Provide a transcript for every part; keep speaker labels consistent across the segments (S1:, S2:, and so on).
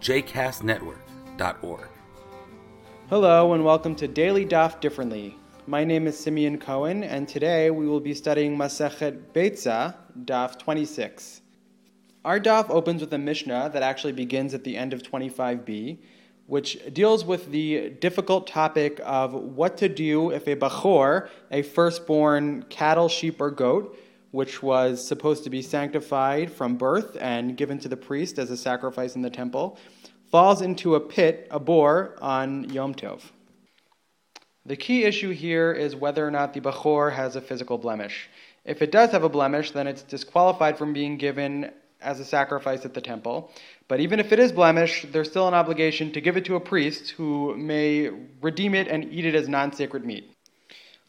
S1: jcastnetwork.org.
S2: Hello and welcome to Daily Daf Differently. My name is Simeon Cohen, and today we will be studying Masechet Beitza, Daf 26. Our Daf opens with a Mishnah that actually begins at the end of 25b, which deals with the difficult topic of what to do if a Bachor, a firstborn cattle, sheep, or goat, which was supposed to be sanctified from birth and given to the priest as a sacrifice in the temple, falls into a pit, a bore, on Yom Tov. The key issue here is whether or not the Bachor has a physical blemish. If it does have a blemish, then it's disqualified from being given as a sacrifice at the temple. But even if it is blemished, there's still an obligation to give it to a priest who may redeem it and eat it as non sacred meat.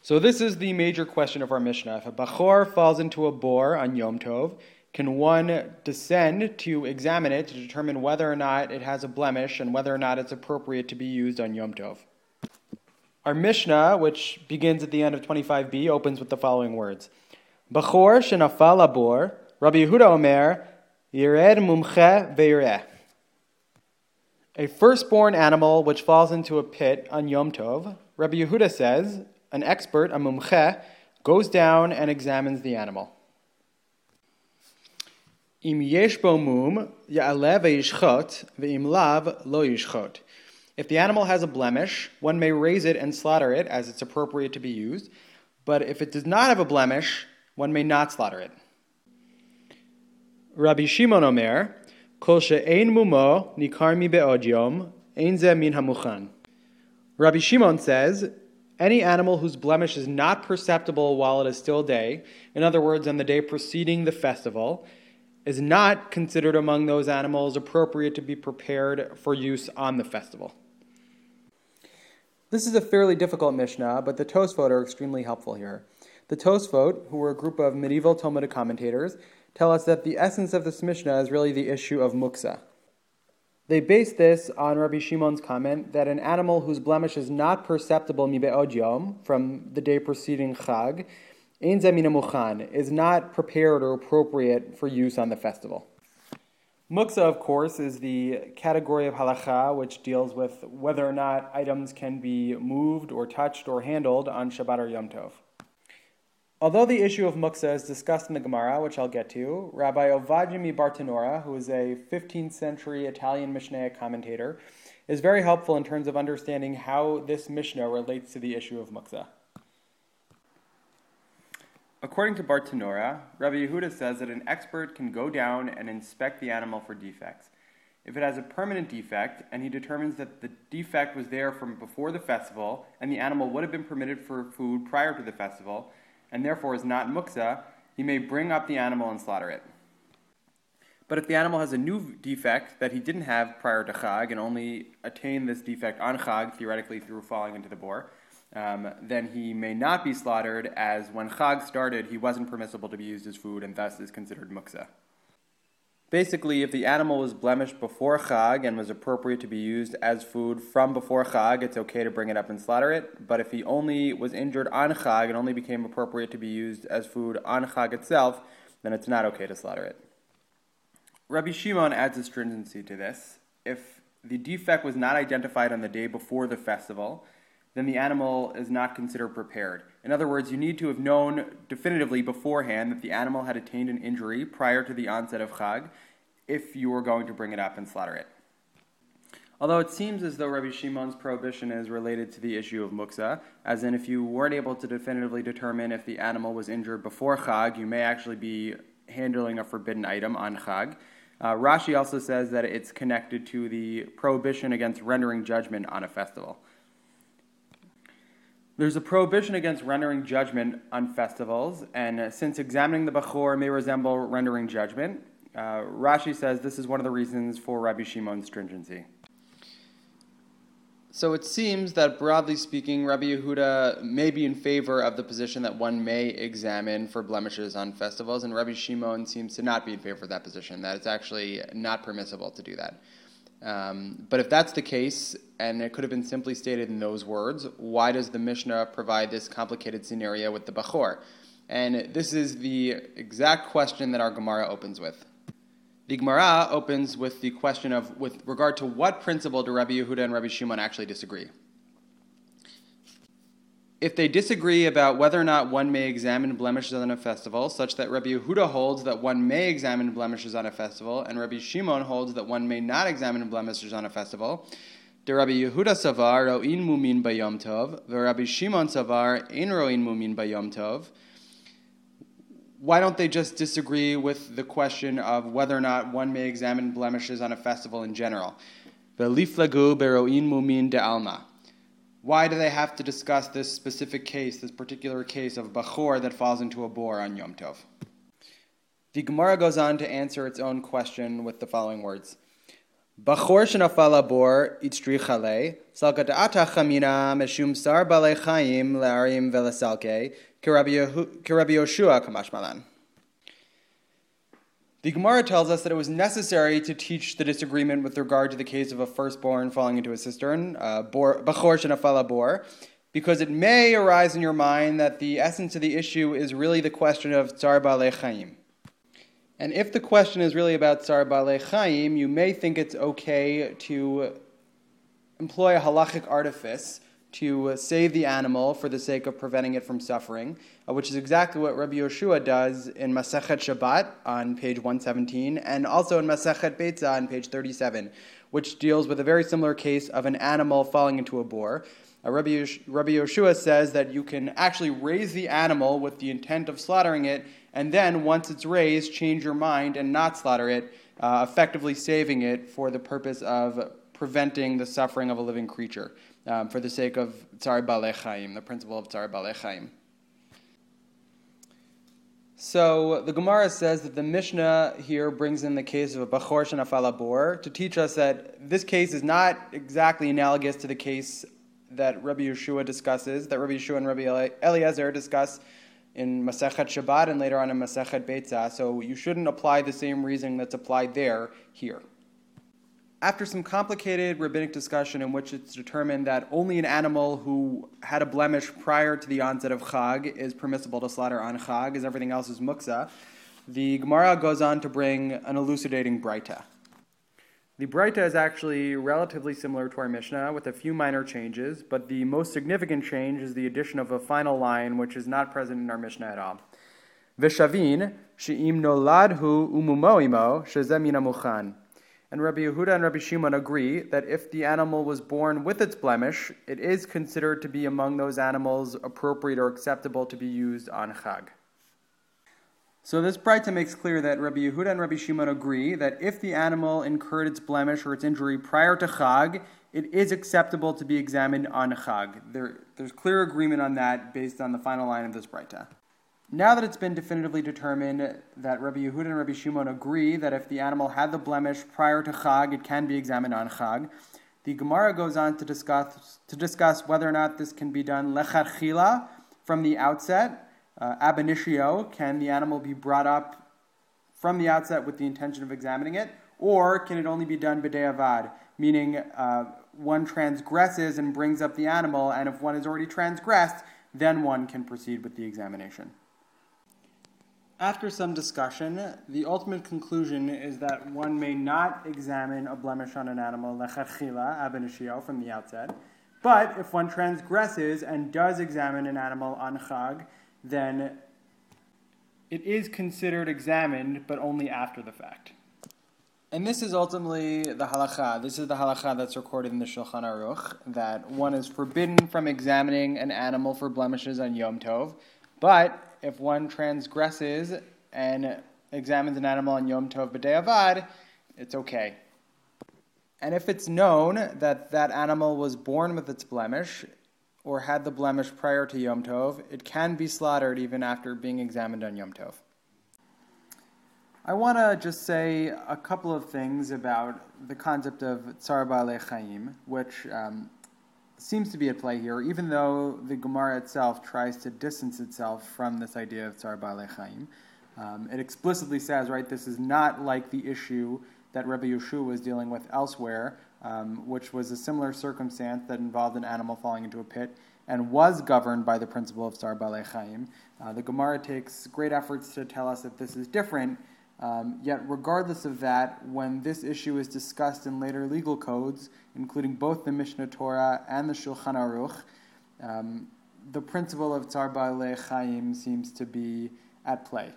S2: So, this is the major question of our Mishnah. If a Bachor falls into a bore on Yom Tov, can one descend to examine it to determine whether or not it has a blemish and whether or not it's appropriate to be used on Yom Tov? Our Mishnah, which begins at the end of 25b, opens with the following words Bachor shenafal abor, Rabbi Yehuda Omer, Yired mumche ve'yireh. A firstborn animal which falls into a pit on Yom Tov, Rabbi Yehuda says, an expert, a mumche, goes down and examines the animal. Im yesh bo mum, ve'im lav lo yishchot. If the animal has a blemish, one may raise it and slaughter it as it's appropriate to be used, but if it does not have a blemish, one may not slaughter it. Rabbi Shimon Omer, Kol she'ein mumo nikar mi be'od yom, ein ze min hamuchan. Rabbi Shimon says, any animal whose blemish is not perceptible while it is still day, in other words, on the day preceding the festival, is not considered among those animals appropriate to be prepared for use on the festival. This is a fairly difficult Mishnah, but the Tosfot are extremely helpful here. The Tosfot, who were a group of medieval Talmudic commentators, tell us that the essence of this Mishnah is really the issue of muksa. They base this on Rabbi Shimon's comment that an animal whose blemish is not perceptible mibe'od yom, from the day preceding Chag, ein is not prepared or appropriate for use on the festival. Muksa, of course, is the category of halacha which deals with whether or not items can be moved or touched or handled on Shabbat or Yom Tov. Although the issue of muksa is discussed in the Gemara, which I'll get to, Rabbi Ovadia Bartenura, who is a 15th century Italian Mishnaic commentator, is very helpful in terms of understanding how this Mishnah relates to the issue of muksa. According to Bartenura, Rabbi Yehuda says that an expert can go down and inspect the animal for defects. If it has a permanent defect, and he determines that the defect was there from before the festival, and the animal would have been permitted for food prior to the festival, and therefore is not muksa, he may bring up the animal and slaughter it. But if the animal has a new defect that he didn't have prior to Chag and only attained this defect on Chag, theoretically through falling into the bore, um, then he may not be slaughtered, as when Chag started, he wasn't permissible to be used as food and thus is considered muksa. Basically, if the animal was blemished before Chag and was appropriate to be used as food from before Chag, it's okay to bring it up and slaughter it. But if he only was injured on Chag and only became appropriate to be used as food on Chag itself, then it's not okay to slaughter it. Rabbi Shimon adds a stringency to this. If the defect was not identified on the day before the festival, then the animal is not considered prepared. In other words, you need to have known definitively beforehand that the animal had attained an injury prior to the onset of Chag if you were going to bring it up and slaughter it. Although it seems as though Rabbi Shimon's prohibition is related to the issue of muksa, as in if you weren't able to definitively determine if the animal was injured before Chag, you may actually be handling a forbidden item on Chag. Uh, Rashi also says that it's connected to the prohibition against rendering judgment on a festival. There's a prohibition against rendering judgment on festivals, and uh, since examining the Bachor may resemble rendering judgment, Uh, Rashi says this is one of the reasons for Rabbi Shimon's stringency. So it seems that broadly speaking, Rabbi Yehuda may be in favor of the position that one may examine for blemishes on festivals, and Rabbi Shimon seems to not be in favor of that position, that it's actually not permissible to do that. Um, but if that's the case, and it could have been simply stated in those words, why does the Mishnah provide this complicated scenario with the Bachor? And this is the exact question that our Gemara opens with. The Gemara opens with the question of, with regard to what principle do Rabbi Yehuda and Rabbi Shimon actually disagree? If they disagree about whether or not one may examine blemishes on a festival, such that Rabbi Yehuda holds that one may examine blemishes on a festival, and Rabbi Shimon holds that one may not examine blemishes on a festival, the Rabbi Yehuda savar ro'in mumin bayom tov, the Rabbi Shimon savar ein ro'in mumin bayom tov, why don't they just disagree with the question of whether or not one may examine blemishes on a festival in general? Veliflagu beroin mumin de alma. Why do they have to discuss this specific case, this particular case of Bachor that falls into a bore on Yom Tov? The Gemara goes on to answer its own question with the following words. Bachor shenafala bor itzri chale, salka da'ata chamina meshum sar balei chayim le'arim velasalke, Kirabi Yoshua Kamashmalan. The Gemara tells us that it was necessary to teach the disagreement with regard to the case of a firstborn falling into a cistern, uh, Bachor Shenafala Bor, because it may arise in your mind that the essence of the issue is really the question of Tsar Chaim. And if the question is really about Tsar Chaim, you may think it's okay to employ a halachic artifice to save the animal for the sake of preventing it from suffering, uh, which is exactly what Rabbi Yoshua does in Masechet Shabbat on page 117 and also in Masechet Beitza on page 37, which deals with a very similar case of an animal falling into a bore. Uh, Rabbi, Yosh- Rabbi Yoshua says that you can actually raise the animal with the intent of slaughtering it, and then once it's raised, change your mind and not slaughter it, uh, effectively saving it for the purpose of preventing the suffering of a living creature um, for the sake of Tsar Balei Chaim, the principle of Tsar Balei Chaim. So the Gemara says that the Mishnah here brings in the case of a Bachor Shanafal Bor to teach us that this case is not exactly analogous to the case that Rabbi Yeshua discusses, that Rabbi Yeshua and Rabbi Eliezer discuss in Masechet Shabbat and later on in Masechet Beitza. So you shouldn't apply the same reasoning that's applied there here after some complicated rabbinic discussion in which it's determined that only an animal who had a blemish prior to the onset of Chag is permissible to slaughter on Chag, as everything else is muksa, the Gemara goes on to bring an elucidating Breita. The Breita is actually relatively similar to our Mishnah with a few minor changes, but the most significant change is the addition of a final line which is not present in our Mishnah at all. Veshavin, she'im noladhu umumoimo, shezemina muchan and Rabbi Yehuda and Rabbi Shimon agree that if the animal was born with its blemish, it is considered to be among those animals appropriate or acceptable to be used on Chag. So this Breita makes clear that Rabbi Yehuda and Rabbi Shimon agree that if the animal incurred its blemish or its injury prior to Chag, it is acceptable to be examined on Chag. There, there's clear agreement on that based on the final line of this Breita. Now that it's been definitively determined that Rabbi Yehuda and Rabbi Shimon agree that if the animal had the blemish prior to Chag, it can be examined on Chag, the Gemara goes on to discuss, to discuss whether or not this can be done lechatchila from the outset. Uh, ab initio, can the animal be brought up from the outset with the intention of examining it, or can it only be done b'deavad, meaning uh, one transgresses and brings up the animal, and if one has already transgressed, then one can proceed with the examination. After some discussion, the ultimate conclusion is that one may not examine a blemish on an animal, lechatchila, ab from the outset. But if one transgresses and does examine an animal on chag, then it is considered examined, but only after the fact. And this is ultimately the halacha. This is the halacha that's recorded in the Shulchan Aruch that one is forbidden from examining an animal for blemishes on Yom Tov, but if one transgresses and examines an animal on Yom Tov B'De'avad, it's okay. And if it's known that that animal was born with its blemish or had the blemish prior to Yom Tov, it can be slaughtered even after being examined on Yom Tov. I want to just say a couple of things about the concept of Tsar Baalei Chaim, which um, seems to be at play here, even though the Gemara itself tries to distance itself from this idea of Tsar Baalei Chaim. Um, it explicitly says, right, this is not like the issue that Rabbi Yeshua was dealing with elsewhere, um, which was a similar circumstance that involved an animal falling into a pit and was governed by the principle of Tsar Baalei Chaim. Uh, the Gemara takes great efforts to tell us that this is different, um, yet, regardless of that, when this issue is discussed in later legal codes, including both the Mishnah Torah and the Shulchan Aruch, um, the principle of Tsar Baalei Chaim seems to be at play.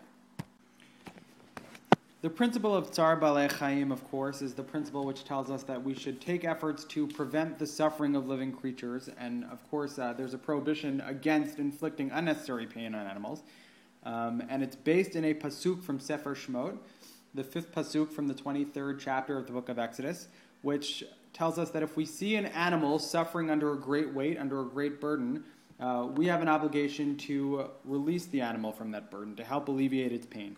S2: The principle of Tsar Baalei Chaim, of course, is the principle which tells us that we should take efforts to prevent the suffering of living creatures, and of course, uh, there's a prohibition against inflicting unnecessary pain on animals. Um, and it's based in a pasuk from Sefer Shemot, the fifth pasuk from the 23rd chapter of the book of Exodus, which tells us that if we see an animal suffering under a great weight, under a great burden, uh, we have an obligation to release the animal from that burden, to help alleviate its pain.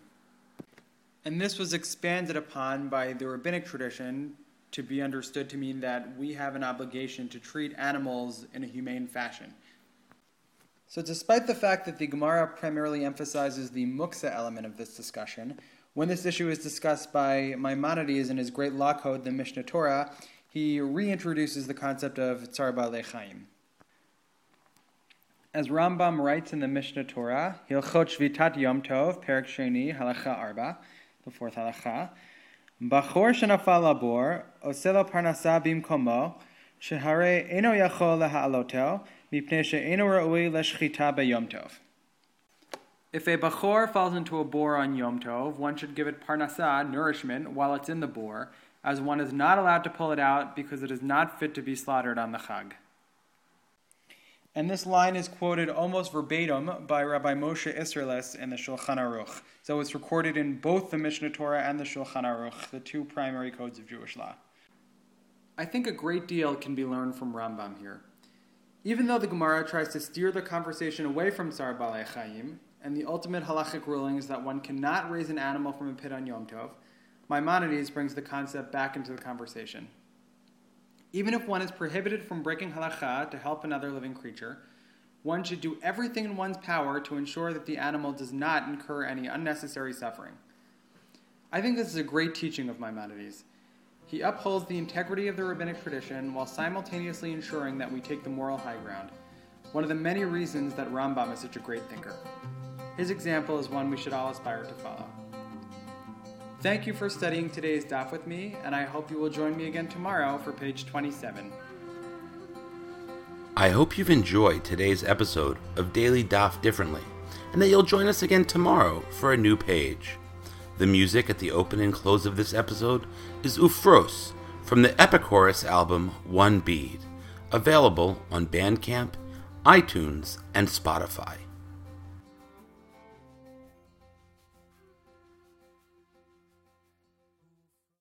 S2: And this was expanded upon by the rabbinic tradition to be understood to mean that we have an obligation to treat animals in a humane fashion. So, despite the fact that the Gemara primarily emphasizes the muksa element of this discussion, when this issue is discussed by Maimonides in his great law code, the Mishnah Torah, he reintroduces the concept of tsar baalei chaim. As Rambam writes in the Mishnah Torah, Hilchot Shvitat Yom Tov, Perak Sheni, Halacha Arba, the fourth halacha. Bachor shenafal labor, oselo parnasa bimkomo, shehare eno yachol leha'alotel, mipnei she'eno ra'ui leshchita beyom tov. If a bachor falls into a boar on Yom Tov, one should give it parnasa, nourishment, while it's in the boar, as one is not allowed to pull it out because it is not fit to be slaughtered on the Chag. And this line is quoted almost verbatim by Rabbi Moshe Isserles in the Shulchan Aruch. So it's recorded in both the Mishneh Torah and the Shulchan Aruch, the two primary codes of Jewish law. I think a great deal can be learned from Rambam here. Even though the Gemara tries to steer the conversation away from Tsar Baalei Chaim, and the ultimate halachic ruling is that one cannot raise an animal from a pit on Yom Tov, Maimonides brings the concept back into the conversation. Even if one is prohibited from breaking halacha to help another living creature, one should do everything in one's power to ensure that the animal does not incur any unnecessary suffering. I think this is a great teaching of Maimonides. He upholds the integrity of the rabbinic tradition while simultaneously ensuring that we take the moral high ground, one of the many reasons that Rambam is such a great thinker. His example is one we should all aspire to follow. Thank you for studying today's daf with me, and I hope you will join me again tomorrow for page 27.
S1: I hope you've enjoyed today's episode of Daily Daf Differently, and that you'll join us again tomorrow for a new page. The music at the open and close of this episode is Ufros from the Epichorus album One Bead, available on Bandcamp, iTunes, and Spotify.